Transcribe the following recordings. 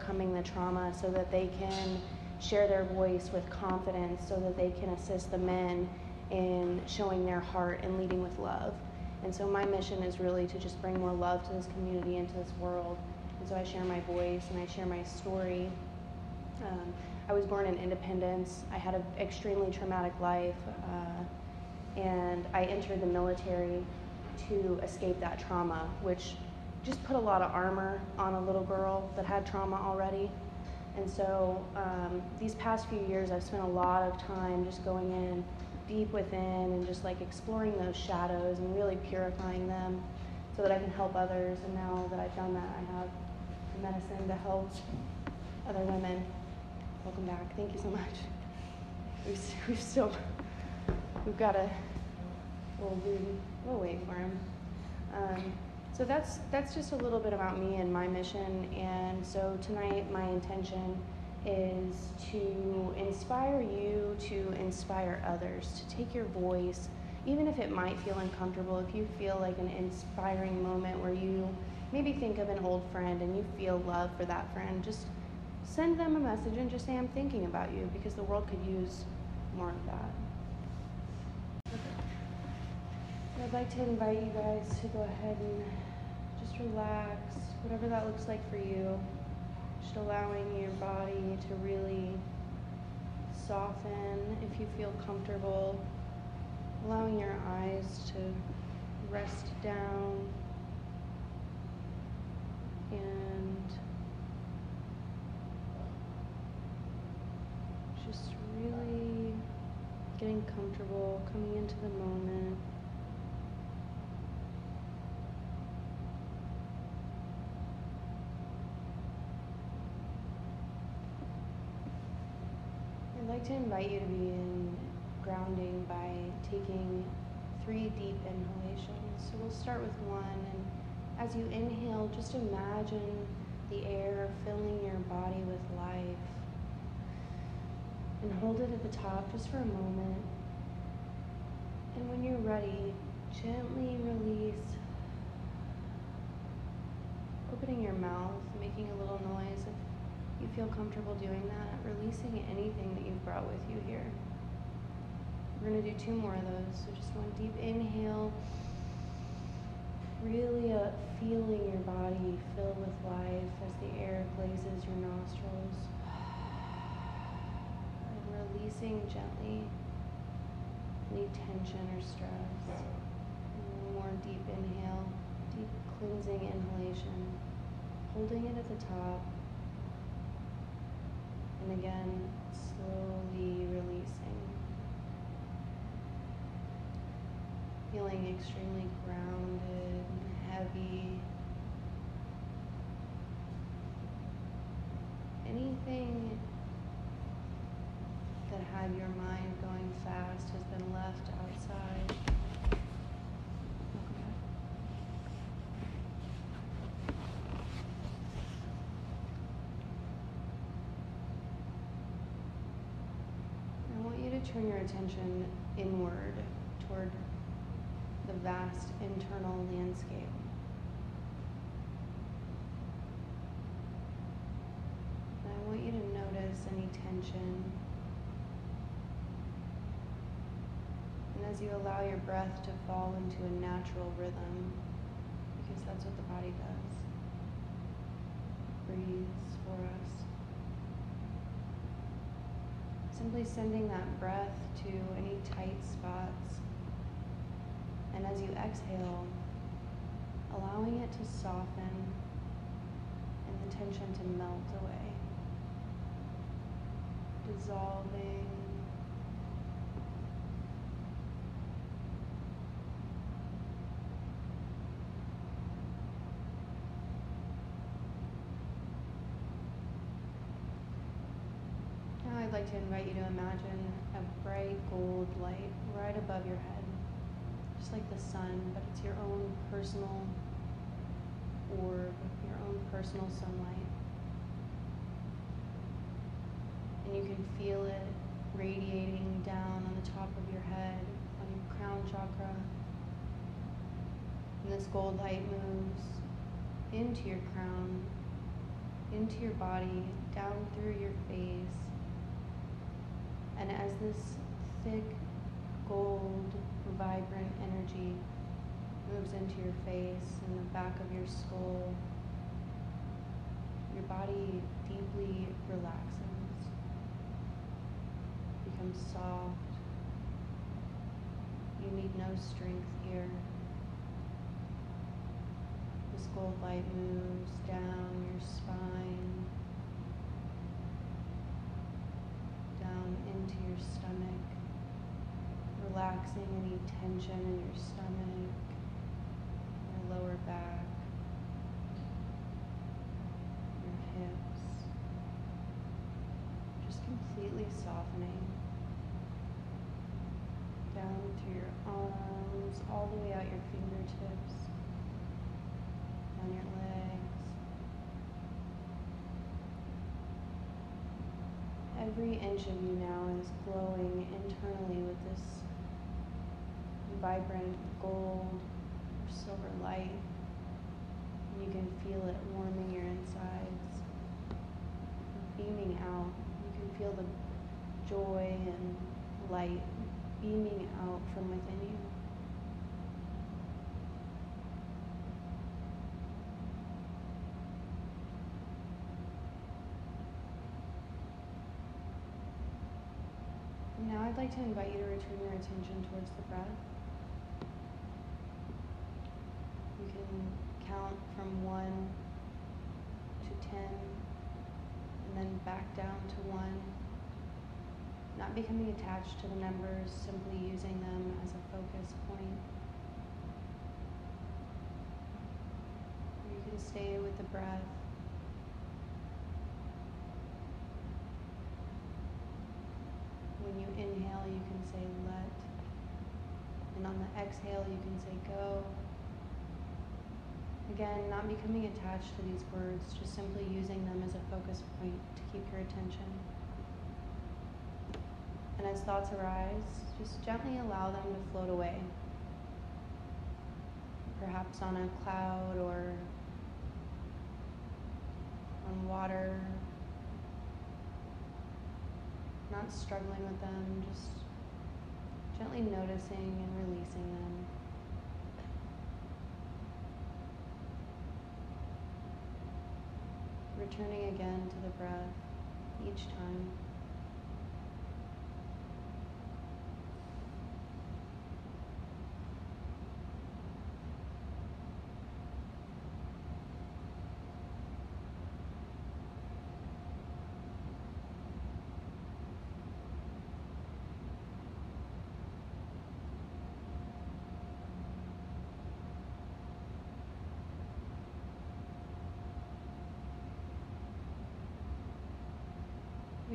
Overcoming the trauma so that they can share their voice with confidence, so that they can assist the men in showing their heart and leading with love. And so, my mission is really to just bring more love to this community and to this world. And so, I share my voice and I share my story. Um, I was born in Independence. I had an extremely traumatic life, uh, and I entered the military to escape that trauma, which just put a lot of armor on a little girl that had trauma already. And so um, these past few years, I've spent a lot of time just going in deep within and just like exploring those shadows and really purifying them so that I can help others. And now that I've done that, I have the medicine to help other women. Welcome back. Thank you so much. We've, we've still, we've got a little dude. We'll wait for him. Um, so that's that's just a little bit about me and my mission. And so tonight, my intention is to inspire you to inspire others to take your voice, even if it might feel uncomfortable. If you feel like an inspiring moment where you maybe think of an old friend and you feel love for that friend, just send them a message and just say, I'm thinking about you because the world could use more of that. I'd like to invite you guys to go ahead and just relax, whatever that looks like for you. Just allowing your body to really soften if you feel comfortable. Allowing your eyes to rest down and just really getting comfortable, coming into the moment. I'd like to invite you to be in grounding by taking three deep inhalations. So we'll start with one, and as you inhale, just imagine the air filling your body with life. And hold it at the top just for a moment. And when you're ready, gently release, opening your mouth, making a little noise. Feel comfortable doing that, releasing anything that you've brought with you here. We're going to do two more of those. So just one deep inhale. Really uh, feeling your body fill with life as the air glazes your nostrils. And releasing gently any tension or stress. One more deep inhale, deep cleansing inhalation. Holding it at the top. And again, slowly releasing. Feeling extremely grounded and heavy. Anything that had your mind going fast has been left outside. Welcome back. I want you to turn your attention inward toward the vast internal landscape. And I want you to notice any tension. And as you allow your breath to fall into a natural rhythm, because that's what the body does, breathes for us. Simply sending that breath to any tight spots. And as you exhale, allowing it to soften and the tension to melt away, dissolving. like to invite you to imagine a bright gold light right above your head, just like the sun, but it's your own personal orb, your own personal sunlight. And you can feel it radiating down on the top of your head, on your crown chakra. And this gold light moves into your crown, into your body, down through your face. And as this thick, gold, vibrant energy moves into your face and the back of your skull, your body deeply relaxes, becomes soft. You need no strength here. This gold light moves down your spine, down into your stomach, relaxing any tension in your stomach, your lower back, your hips, just completely softening down through your arms, all the way out your fingertips, down your legs. Every inch of you now is glowing internally with this vibrant gold or silver light. And you can feel it warming your insides, beaming out. You can feel the joy and light beaming out from within you. Now I'd like to invite you to return your attention towards the breath. You can count from one to ten and then back down to one. Not becoming attached to the numbers, simply using them as a focus point. You can stay with the breath. When you inhale, you can say let. And on the exhale, you can say go. Again, not becoming attached to these words, just simply using them as a focus point to keep your attention. And as thoughts arise, just gently allow them to float away. Perhaps on a cloud or on water. Not struggling with them, just gently noticing and releasing them. Returning again to the breath each time.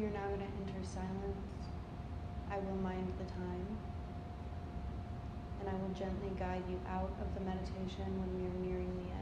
Are now going to enter silence. I will mind the time. And I will gently guide you out of the meditation when we are nearing the end.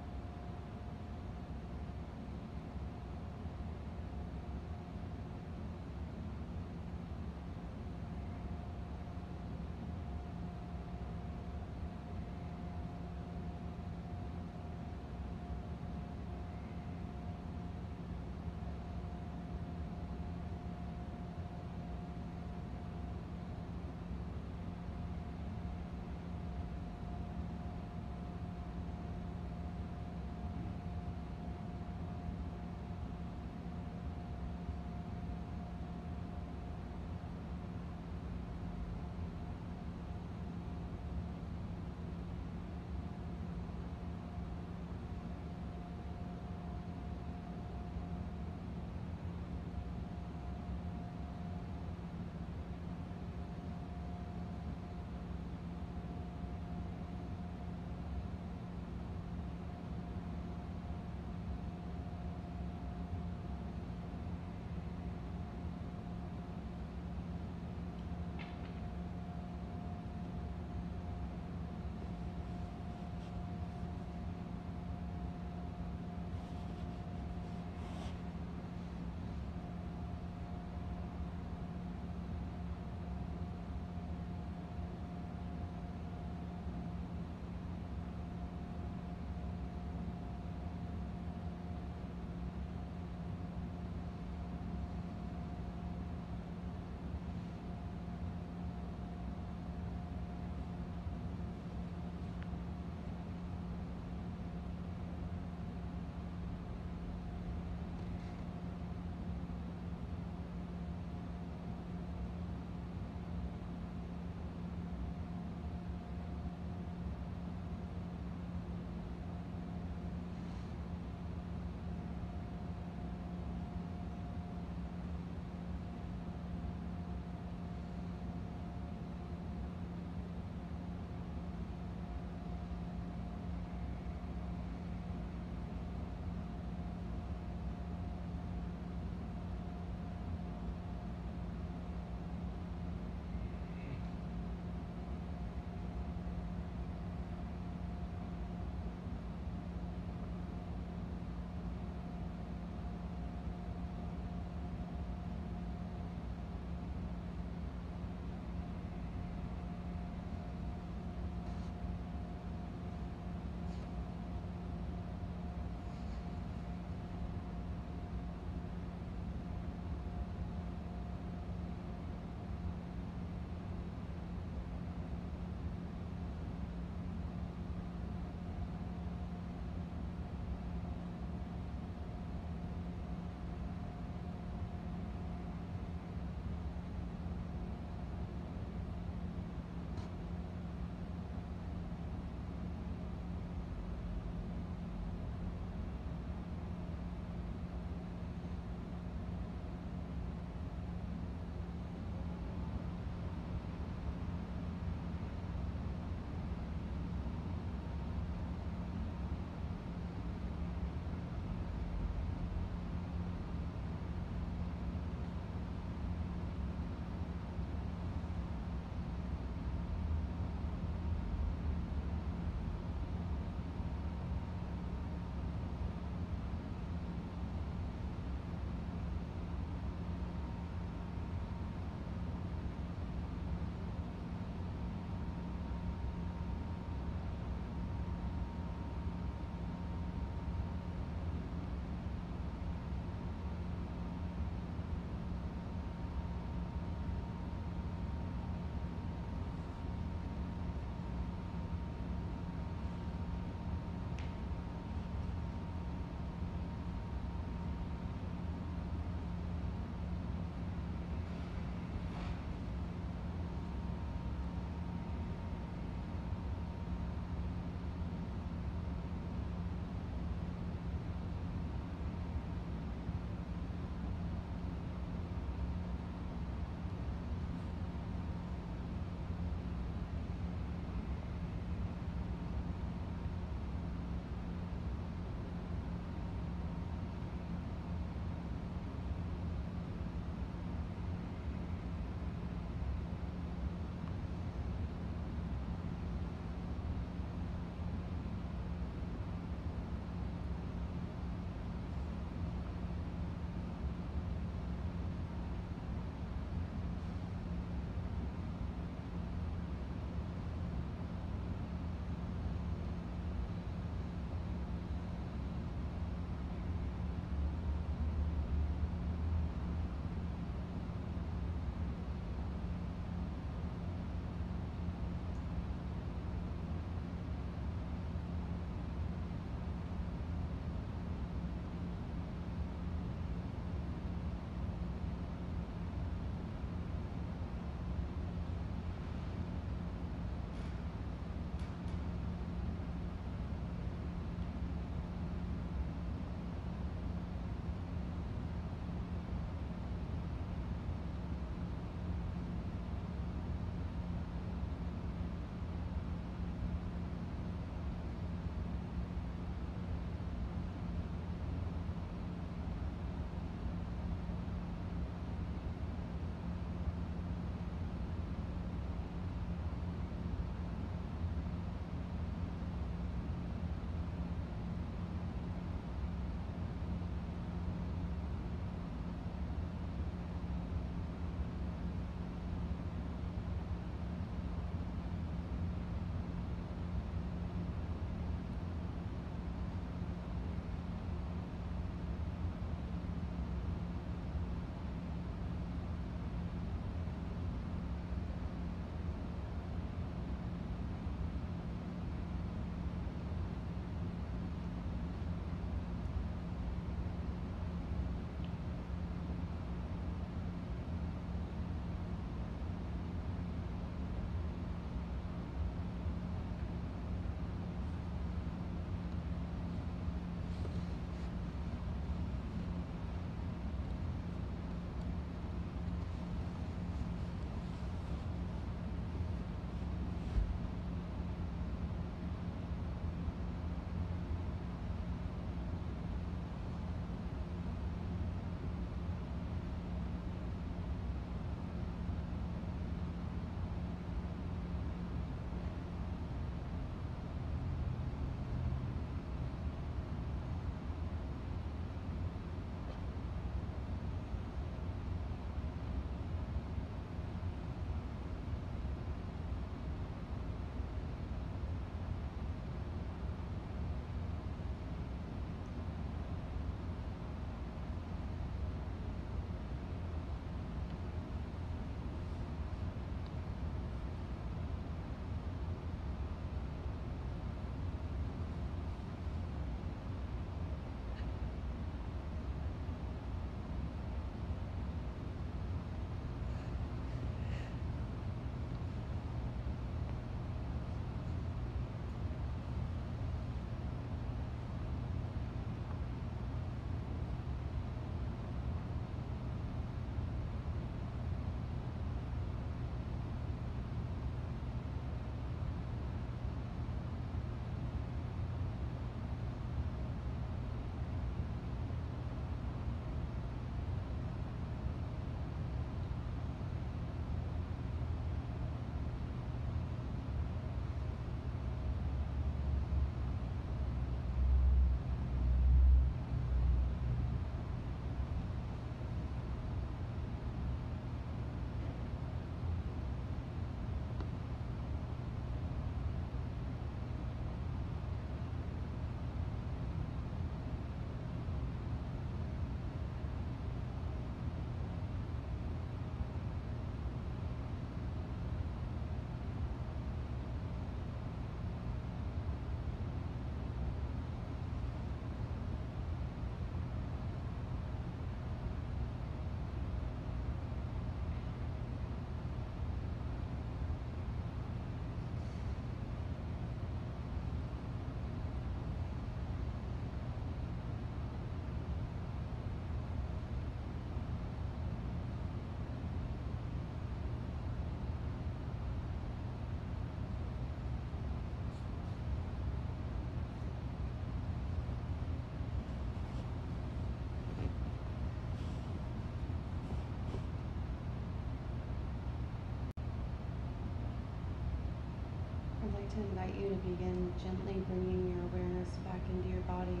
To invite you to begin gently bringing your awareness back into your body.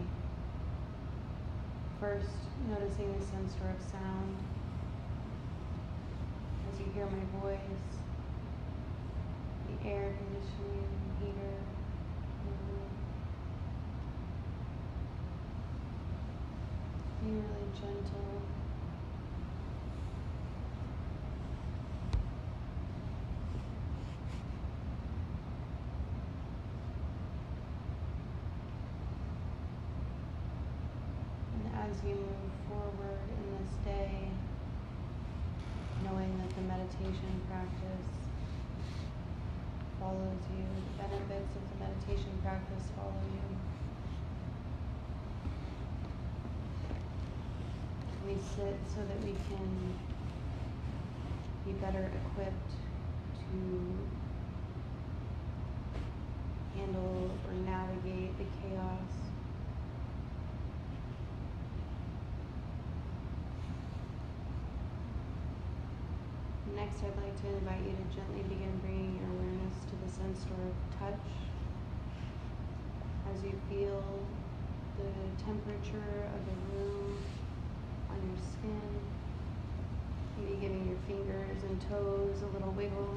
First, noticing the sensor of sound as you hear my voice, the air conditioning, heater, be really gentle. And as you move forward in this day, knowing that the meditation practice follows you, the benefits of the meditation practice follow you. We sit so that we can be better equipped to handle or navigate the chaos. Next, I'd like to invite you to gently begin bringing your awareness to the sense door of touch as you feel the temperature of the room on your skin. Maybe giving your fingers and toes a little wiggle.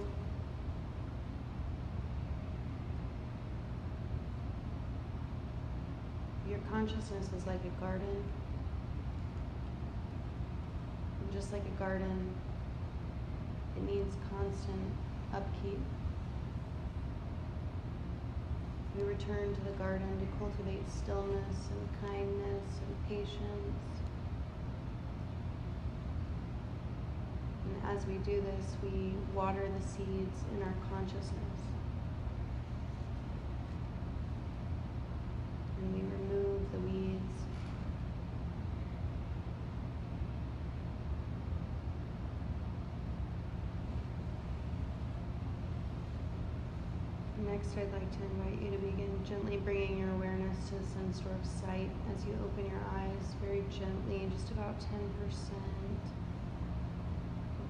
Your consciousness is like a garden. And just like a garden, it needs constant upkeep. We return to the garden to cultivate stillness and kindness and patience. And as we do this, we water the seeds in our consciousness. And we remove the weeds. Next, I'd like to invite you to begin gently bringing your awareness to the sense door of sight as you open your eyes very gently, just about 10%.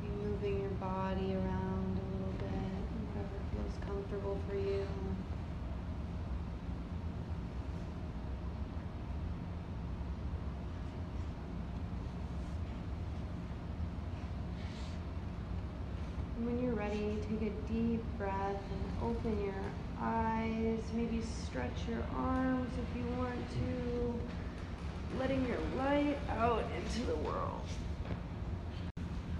Be moving your body around a little bit, whatever feels comfortable for you. When you're ready, take a deep breath and open your eyes. Maybe stretch your arms if you want to, letting your light out into the world.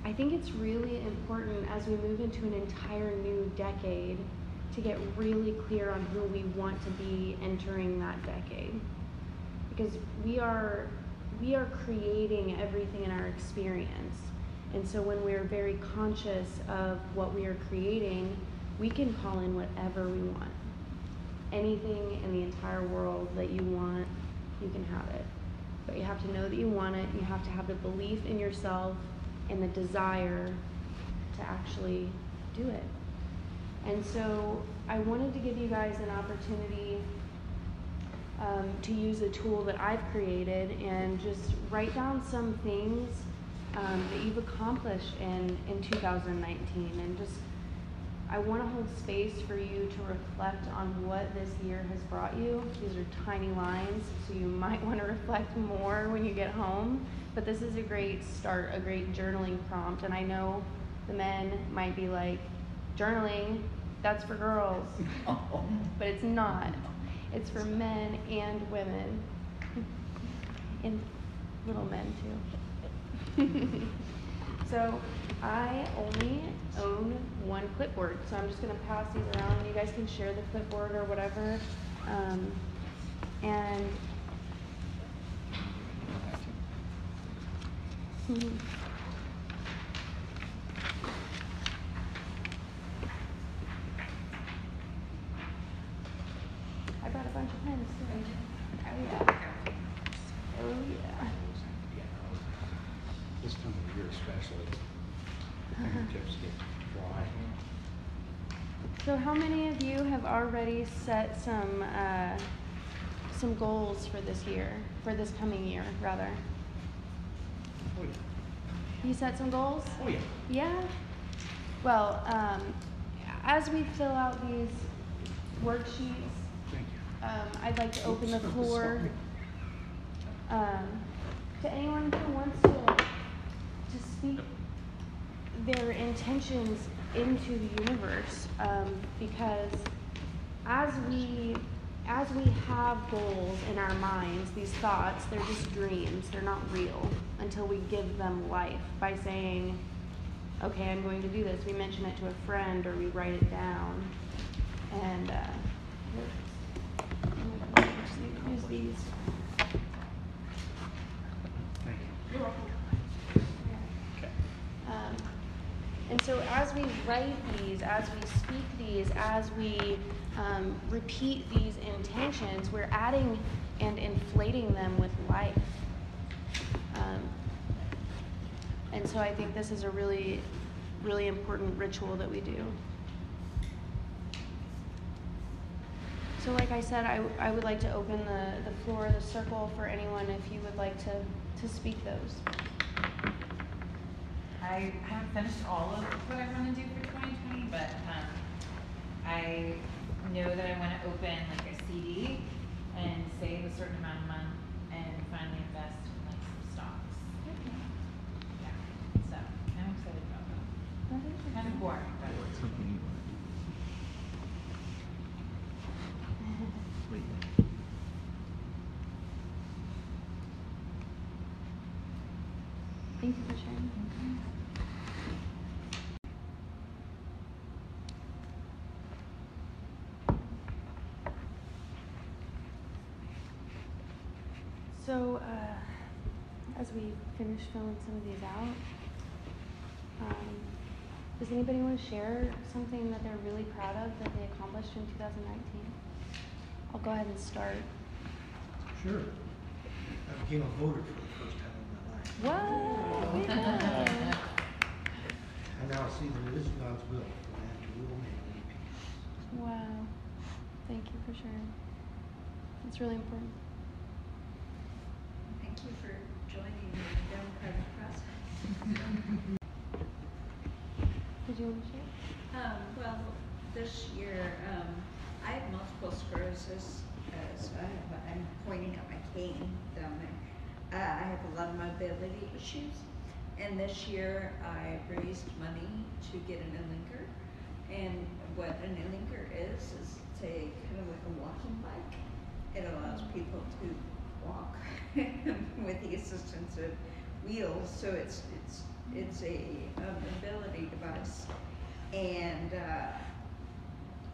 I think it's really important as we move into an entire new decade to get really clear on who we want to be entering that decade. Because we are we are creating everything in our experience. And so when we're very conscious of what we are creating, we can call in whatever we want. Anything in the entire world that you want, you can have it. But you have to know that you want it. You have to have the belief in yourself and the desire to actually do it. And so I wanted to give you guys an opportunity um, to use a tool that I've created and just write down some things um, that you've accomplished in, in 2019 and just I want to hold space for you to reflect on what this year has brought you. These are tiny lines, so you might want to reflect more when you get home. But this is a great start, a great journaling prompt. And I know the men might be like, journaling, that's for girls. but it's not. It's for men and women, and little men too. so I only own one clipboard, so I'm just going to pass these around. You guys can share the clipboard or whatever. Um, and I brought a bunch of pens. too. Oh yeah. Oh yeah. This time of year especially, fingertips get dry. So how many of you have already set some uh, some goals for this year, for this coming year, rather? Oh, yeah. You set some goals? Oh, yeah. Yeah. Well, um, as we fill out these worksheets. Thank you. Um, I'd like to open the floor um, to anyone who wants to, to speak their intentions into the universe. Um, because as we as we have goals in our minds, these thoughts, they're just dreams. They're not real until we give them life by saying, okay, I'm going to do this. We mention it to a friend or we write it down. And uh, use these. Um, and so as we write these, as we speak these, as we um, repeat these intentions, we're adding and inflating them with life. Um, and so I think this is a really, really important ritual that we do. So, like I said, I, I would like to open the, the floor the circle for anyone if you would like to, to speak those. I haven't finished all of what I want to do for 2020, but um, I know that I want to open like a CD and save a certain amount of money and finally invest in like some stocks. Yeah, so I'm excited about that. Kind of boring, but Thank you for sharing. So, uh, as we finish filling some of these out, um, does anybody want to share something that they're really proud of that they accomplished in 2019? I'll go ahead and start. Sure. I became a voter for the first time in my life. Whoa! way to go. I now see that it is God's will for man to rule man in peace. Wow. Thank you for sharing. It's really important. Thank you for joining the democratic process. Did you want to share? Um, well, this year, um, I have multiple sclerosis, as I have, I'm pointing at my cane down there. Uh, I have a lot of mobility issues, and this year I raised money to get an Alinker. And what an Alinker is, is it's a kind of like a walking bike. It allows people to walk with the assistance of wheels, so it's, it's, it's a, a mobility device. And, uh,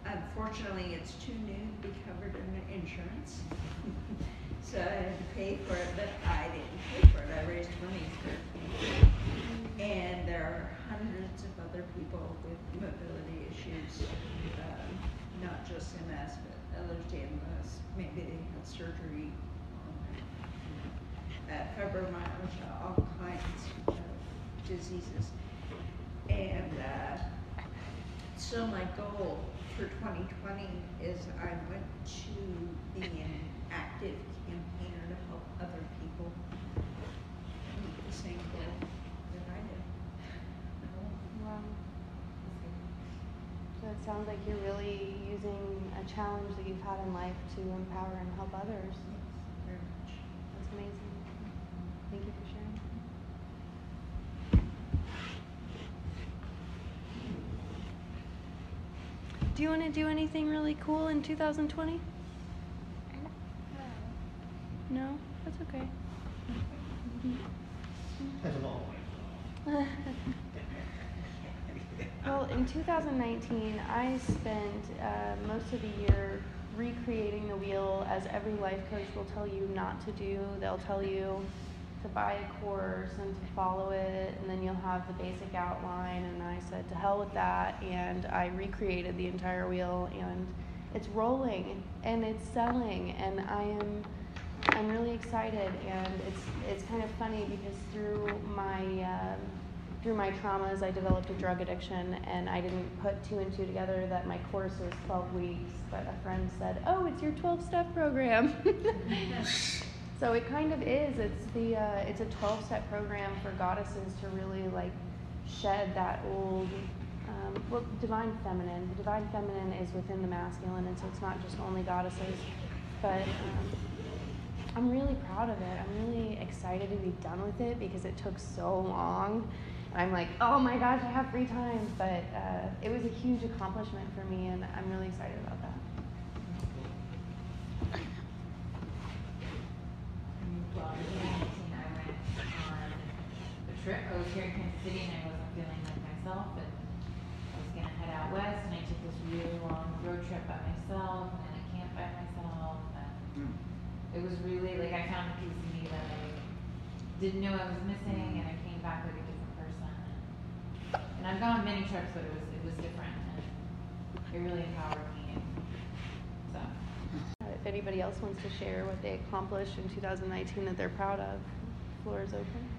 unfortunately, it's too new to be covered under insurance. So I had to pay for it, but I didn't pay for it, I raised money for it. And there are hundreds of other people with mobility issues, um, not just MS, but others MS, maybe they had surgery fibromyalgia, all kinds of diseases. And, uh, so my goal for twenty twenty is I want to be an active campaigner to help other people meet the same goal that I did. Wow. So it sounds like you're really using a challenge that you've had in life to empower and help others. Yes, Very much. That's amazing. Thank you for sharing. Do you want to do anything really cool in 2020? No? That's okay. Well, in 2019, I spent uh, most of the year recreating the wheel, as every life coach will tell you not to do. They'll tell you to buy a course and to follow it, and then you'll have the basic outline. And I said, to hell with that, and I recreated the entire wheel, and it's rolling and it's selling, and I am. I'm really excited, and it's it's kind of funny because through my um, through my traumas, I developed a drug addiction, and I didn't put two and two together that my course was 12 weeks. But a friend said, "Oh, it's your 12-step program." so it kind of is. It's the uh, it's a 12-step program for goddesses to really like shed that old um, well, divine feminine. The divine feminine is within the masculine, and so it's not just only goddesses. But um, I'm really proud of it. I'm really excited to be done with it because it took so long. I'm like, oh my gosh, I have free time. But uh, it was a huge accomplishment for me, and I'm really excited about that. Well, in 2019, I went on a trip. I was here in Kansas City and I wasn't feeling like myself. And I was gonna head out west and I took this really long road trip by myself and then I camped by myself. And it was really like I found a piece of me that I didn't know I was missing and I came back like a different person. And, I've gone on many trips, but it was it was different and it really empowered me. And so. If anybody else wants to share what they accomplished in 2019 that they're proud of, the floor is open.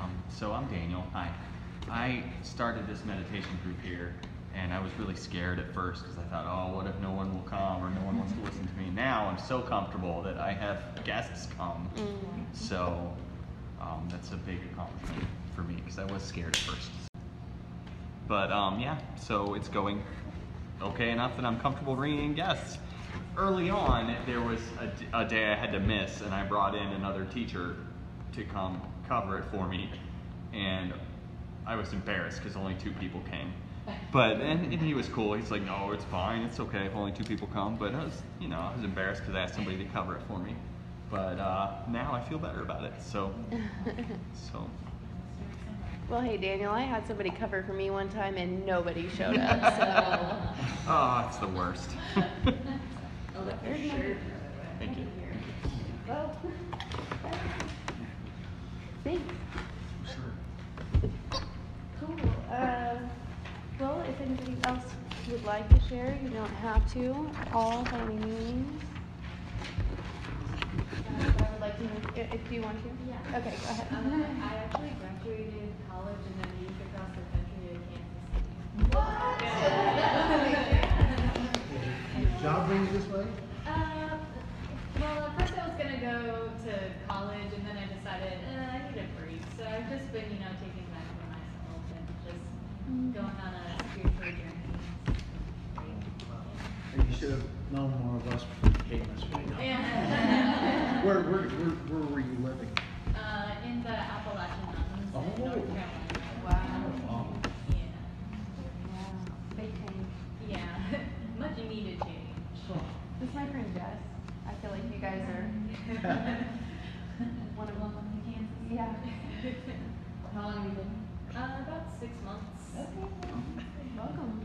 Um, so I'm Daniel. Hi. I started this meditation group here, and I was really scared at first because I thought, oh, what if no one will come or no one wants to listen to me? Now I'm so comfortable that I have guests come. So um, that's a big accomplishment for me because I was scared at first. But um, yeah, so it's going okay enough that I'm comfortable bringing in guests. Early on, there was a day I had to miss, and I brought in another teacher to come cover it for me, and I was embarrassed because only two people came. But and, and he was cool. He's like, "No, it's fine. It's okay if only two people come." But I was, you know, I was embarrassed because I asked somebody to cover it for me. But uh, now I feel better about it. So, so Well, hey, Daniel, I had somebody cover for me one time and nobody showed up. So, oh, it's the worst. I love your shirt. Thank you. well, thanks. Cool. Uh, well, if anybody else would like to share, you don't have to, all by any means. Uh, but I would like to, move- i- if you want to. Yeah. Okay, go ahead. Um, I actually graduated college and then moved across the country to Kansas City. Did your job bring you this way? Uh, well, at first I was gonna go to college and then I decided uh, I need a break. So I've just been, you know, taking time for myself and just going on a spiritual journey. You should have known more of us before you came this way. Yeah. Where, where, where, where were you living? uh, in the Appalachian Mountains Oh. in North Carolina. Wow. Um, Yeah. Wow. Big change. Yeah. Much needed change. This is my friend Jess. I feel like you guys are one of them. Welcome to Kansas. Yeah. How long have you been? Uh, about six months. Welcome.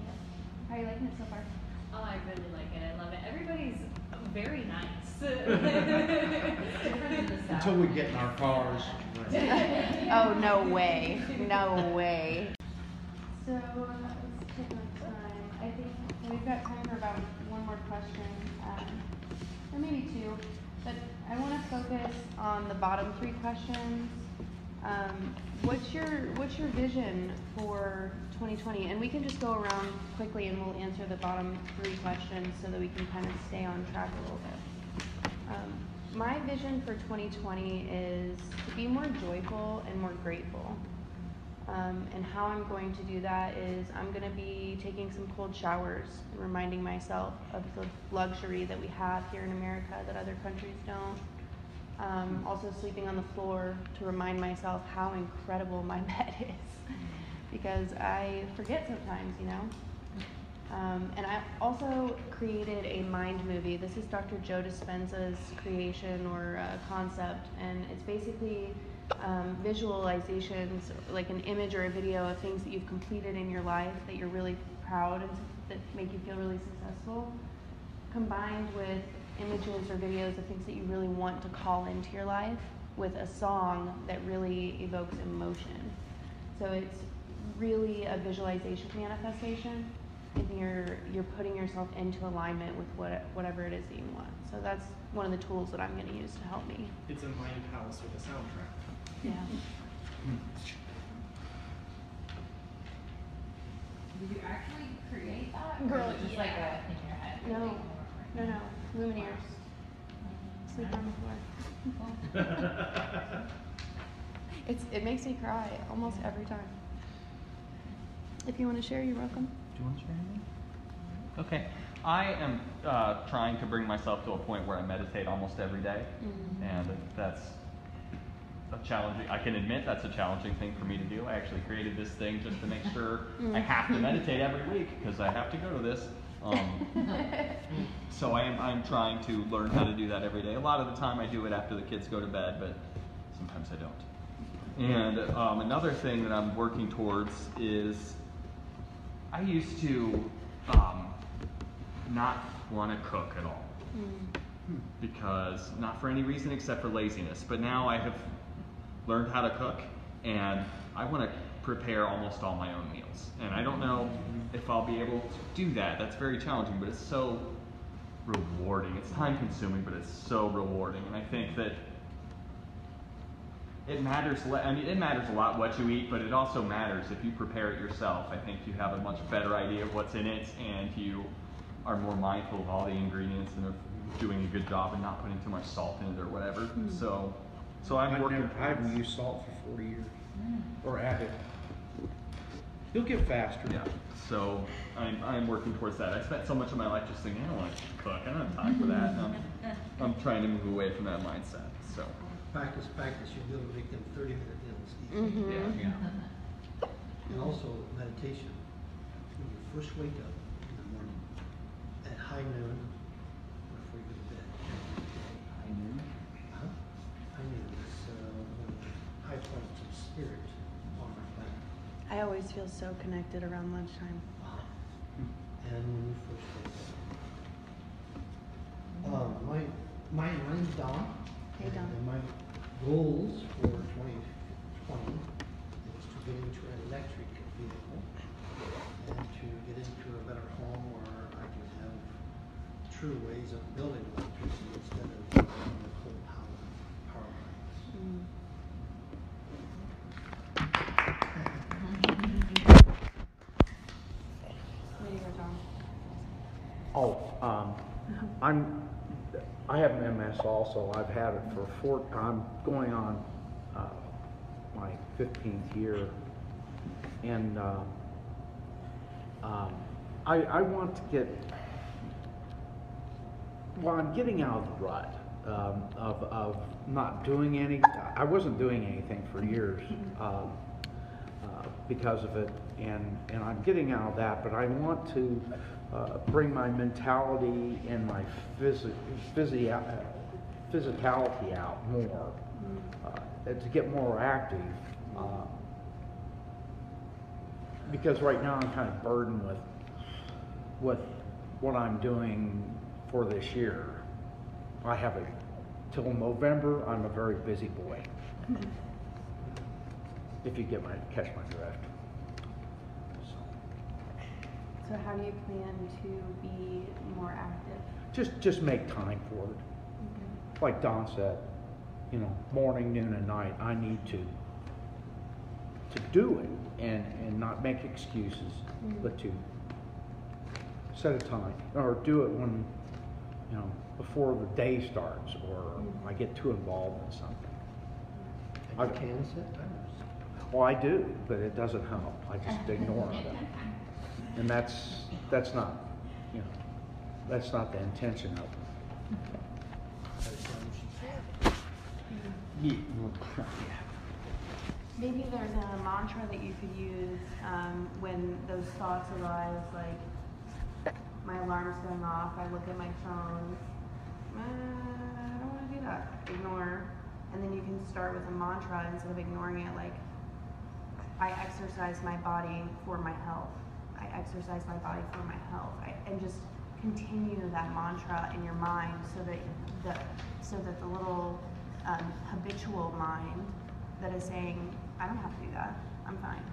How are you liking it so far? Oh, I really like it. I love it. Everybody's very nice. Until we get in our cars. oh, no way. No way. So, let's take our time. I think we've got time for about one more question, or maybe two. But I want to focus on the bottom three questions. Um, what's your What's your vision for 2020? And we can just go around quickly, and we'll answer the bottom three questions so that we can kind of stay on track a little bit. Um, my vision for 2020 is to be more joyful and more grateful. Um, and how I'm going to do that is I'm going to be taking some cold showers and reminding myself of the luxury that we have here in America that other countries don't. Um, also, sleeping on the floor to remind myself how incredible my bed is because I forget sometimes, you know. Um, and I also created a mind movie. This is Dr. Joe Dispenza's creation or uh, concept, and it's basically um, visualizations, like an image or a video of things that you've completed in your life that you're really proud and that make you feel really successful, combined with images or videos of things that you really want to call into your life with a song that really evokes emotion. So it's really a visualization manifestation, and you're you're putting yourself into alignment with what whatever it is that you want. So that's one of the tools that I'm going to use to help me. It's a mind palace with a soundtrack. Yeah. Did you actually create that? Or Girl, was it just like a in your head? No, no, no, Lumineers. Sleep on the floor. It's it makes me cry almost every time. If you want to share, you're welcome. Do you want to share anything? Okay. I am uh, trying to bring myself to a point where I meditate almost every day, and that's a challenging. I can admit that's a challenging thing for me to do. I actually created this thing just to make sure I have to meditate every week because I have to go to this. Um, so I am I'm trying to learn how to do that every day. A lot of the time I do it after the kids go to bed, but sometimes I don't. And um, another thing that I'm working towards is I used to um, not want to cook at all because not for any reason except for laziness. But now I have learned how to cook and I want to prepare almost all my own meals. And I don't know if I'll be able to do that. That's very challenging, but it's so rewarding. It's time consuming, but it's so rewarding. And I think that it matters. I mean, it matters a lot what you eat, but it also matters if you prepare it yourself. I think you have a much better idea of what's in it, and you are more mindful of all the ingredients and of doing a good job and not putting too much salt in it or whatever. Hmm. So, so I'm I've working. never, I haven't towards- used salt for forty years, mm. or added. You'll get faster. Yeah. So I'm, I'm working towards that. I spent so much of my life just thinking, I don't want to cook. I don't have time for that. And I'm, I'm trying to move away from that mindset. So Practice, practice, you'll be able to make them thirty minute meals easy. Mm-hmm. Yeah. yeah. And also meditation, when you first wake up in the morning, at high noon, before you go to bed. Huh? High noon is, uh, one of the high points of spirit on our planet. I always feel so connected around lunchtime. And when you first wake up. Um, my, my, name's Don. Hey, Don. And my goals for twenty twenty is to get into an electric vehicle and to get into a better home where I can have true ways of building electricity instead of using the coal power, power lines. Mm. Where do you go, John? Oh, um, I'm, I have MS also. I've had it for four, I'm going on, uh, my fifteenth year. And, uh, um, I, I want to get, well, I'm getting out of the rut, um, of, of not doing any, I wasn't doing anything for years, um, uh, because of it, and, and I'm getting out of that, but I want to uh, bring my mentality and my physi- physi- physicality out more, uh, to get more active. Uh, because right now I'm kind of burdened with, with what I'm doing for this year. I have a, till November, I'm a very busy boy. If you get my, catch my drift. So how do you plan to be more active? Just, just make time for it. Like Don said, you know, morning, noon, and night, I need to, to do it and, and not make excuses, mm-hmm. but to set a time, or do it when, you know, before the day starts, or mm-hmm. I get too involved in something. And you I- can set timers. Well, I do, but it doesn't help. I just ignore it. And that's, that's not, you know, that's not the intention of. Maybe there's a mantra that you could use um, when those thoughts arise, like my alarm's going off, I look at my phone, uh, I don't want to do that. Ignore. And then you can start with a mantra instead of ignoring it, like I exercise my body for my health. I exercise my body for my health. I, and just continue that mantra in your mind so that the so that the little um, habitual mind that is saying, I don't have to do that. I'm fine.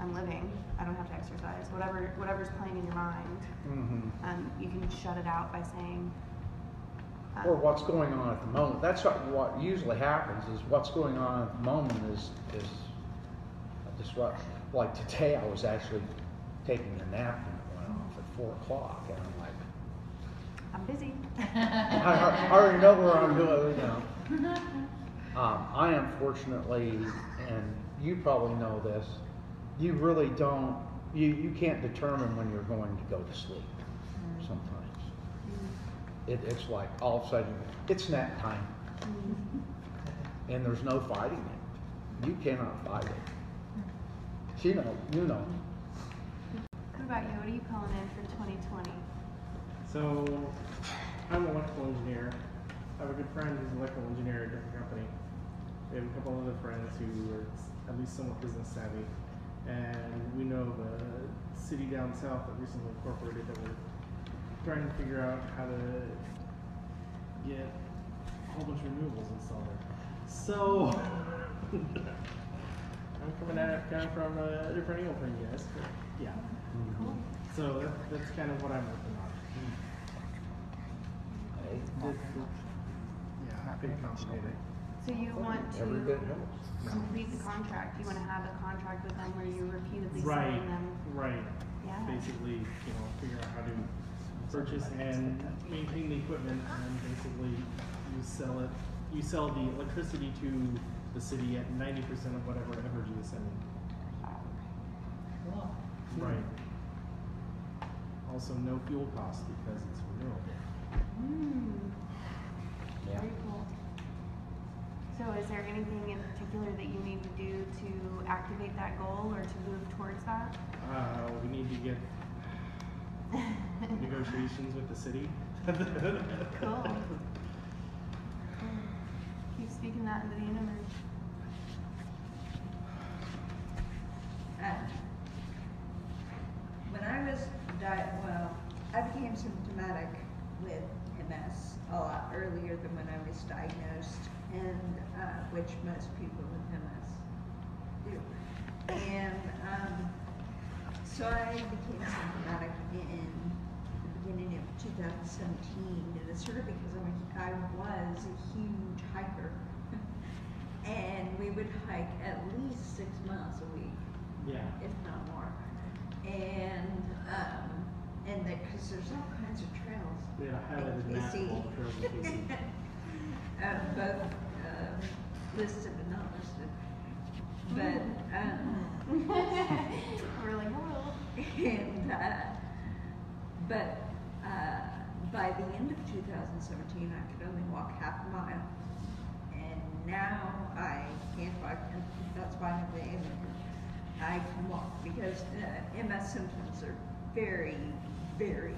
I'm living. I don't have to exercise. Whatever whatever's playing in your mind, Mhm. um, you can shut it out by saying. um, Or what's going on at the moment. That's what, what usually happens is what's going on at the moment is, is just what, like today I was actually taking a nap and it went off at four o'clock and I'm like, I'm busy. I, I already know where I'm going, you know. Um, I unfortunately, and you probably know this, you really don't you, you can't determine when you're going to go to sleep mm-hmm. sometimes. It, it's like all of a sudden, it's nap time. Mm-hmm. And there's no fighting it. You cannot fight it. Mm-hmm. You know, you know. About calling in for 2020? So, I'm an electrical engineer. I have a good friend who's an electrical engineer at a different company. We have a couple other friends who are at least somewhat business savvy. And we know a city down south that recently incorporated that we're trying to figure out how to get a whole bunch of renewables installed there. So, I'm coming at it kind of from a different angle from you guys, but yeah. Cool. So that, that's kind of what I'm working on. It's, it's, yeah, pretty complicated. So you want Every bit to helps. complete the contract? You want to have a contract with them where you repeatedly Right, sign them? right. Yeah. Basically, you know, figure out how to purchase and maintain the equipment and basically you sell it, you sell the electricity to the city at ninety percent of whatever energy is sending. Right. Also, no fuel cost because it's renewable. Mm, Yeah. very cool. So is there anything in particular that you need to do to activate that goal or to move towards that? Uh, we need to get negotiations with the city. Cool. Keep speaking that into the universe. Uh, When I was di- well, I became symptomatic with MS a lot earlier than when I was diagnosed, and uh, which most people with MS do. And um, so I became symptomatic in the beginning of 2017, and it's sort of because I'm a, I was a huge hiker. and we would hike at least six miles a week Yeah. if not more. And, um, and that, cause there's all kinds of trails. We had a highlighted in map of KC. all the trails. Uh, both, um, listed and not listed. But, um, We're like, and, uh, but, uh, by the end of two thousand seventeen, I could only walk half a mile. And now I can't walk, and that's why I'm the I can walk because uh, MS symptoms are very, very,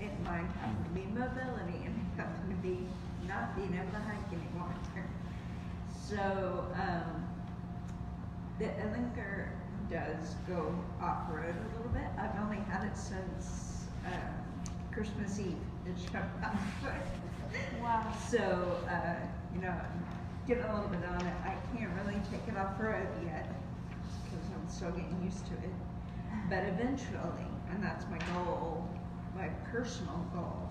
and mine happen to be mobility and happen to be not being able to hike anymore. So, um, the Alinker does go off-road a little bit. I've only had it since, um, Christmas Eve. It showed up. Wow. So, uh, you know, getting a little bit on it. I can't really take it off road yet because I'm still getting used to it. But eventually, and that's my goal, my personal goal,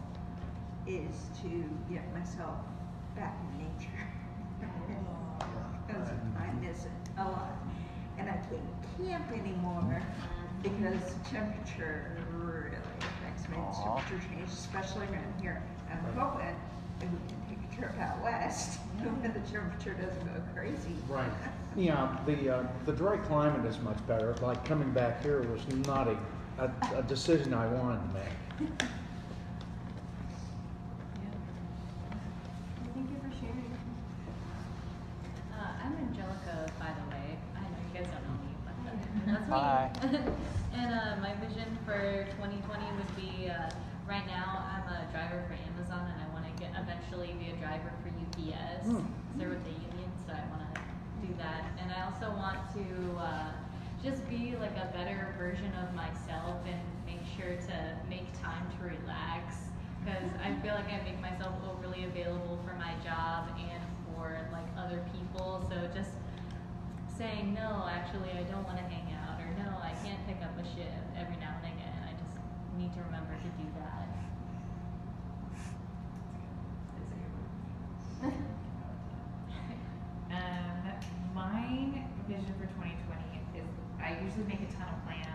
is to get myself back in nature. Because I miss it a lot. And I can't camp anymore because the temperature really affects me. The temperature change, especially around here. I'm hoping that we can take a trip out west where the temperature doesn't go crazy. Right. Yeah, the, uh, the dry climate is much better. Like coming back here was not a, a, a decision I wanted to make. Thank you for sharing. Uh, I'm Angelica, by the way. I know you guys don't know me, but that's me. Hi. and uh, my vision for 2020 would be uh, right now I'm a driver for Amazon, and I want to get eventually be a driver for UPS. Hmm. Serve with the union, so I want to do that. And I also want to uh, just be like a better version of myself and make sure to make time to relax because I feel like I make myself overly available for my job and for like other people. So just saying no, actually I don't want to hang out, or no, I can't pick up a shift every now and again. I just need to remember to do that. Um, my vision for 2020 is I usually make a ton of plans,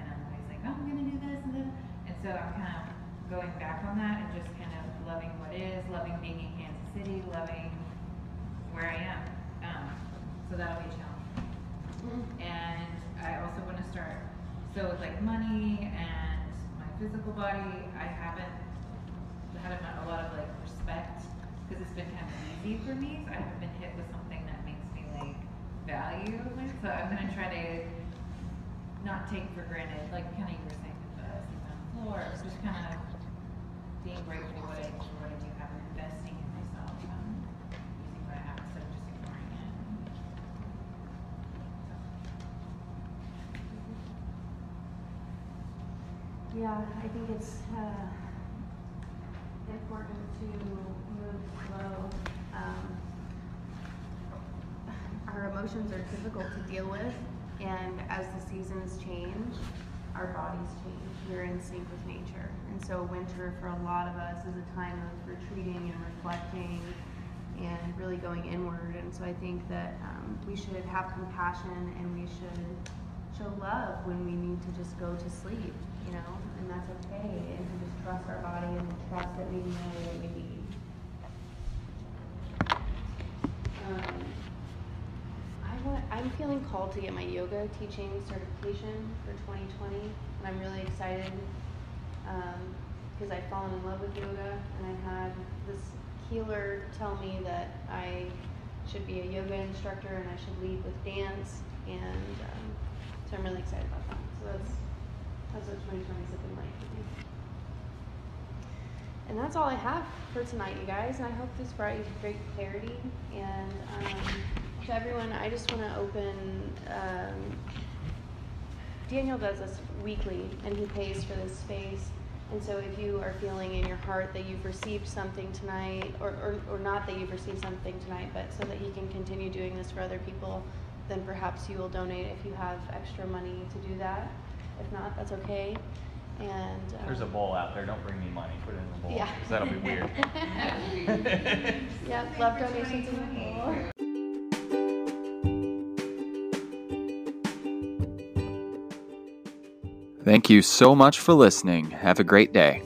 and I'm always like, oh, I'm gonna do this and this, and so I'm kind of going back on that and just kind of loving what is, loving being in Kansas City, loving where I am. Um, so that'll be a challenge. And I also want to start so with like money and my physical body, I haven't had a, a lot of like respect because it's been kind of easy for me. So I haven't been hit with something that makes me like value. So I'm gonna try to not take for granted, like kind of you were saying with the floor, just kind of being grateful what I, for what I do have, and investing in myself, um, using what I have instead of just ignoring it. Yeah, I think it's uh, important to move slow. Um, our emotions are difficult to deal with, and as the seasons change, our bodies change. We're in sync with nature. And so, winter for a lot of us is a time of retreating and reflecting and really going inward. And so, I think that um, we should have compassion and we should show love when we need to just go to sleep, you know, and that's okay. And to just trust our body and trust that we know what we need. Um, I'm feeling called to get my yoga teaching certification for 2020, and I'm really excited because I've fallen in love with yoga, and I had this healer tell me that I should be a yoga instructor and I should lead with dance, and um, so I'm really excited about that. So that's that's what 2020 is looking like for me. And that's all I have for tonight, you guys. And I hope this brought you great clarity. And um, to everyone, I just want to open. Um, Daniel does this weekly, and he pays for this space. And so, if you are feeling in your heart that you've received something tonight, or, or, or not that you've received something tonight, but so that he can continue doing this for other people, then perhaps you will donate if you have extra money to do that. If not, that's okay. And um, There's a bowl out there. Don't bring me money. Put it in the bowl. Yeah. that'll be weird. Yep, love donations in the bowl. Thank you so much for listening. Have a great day.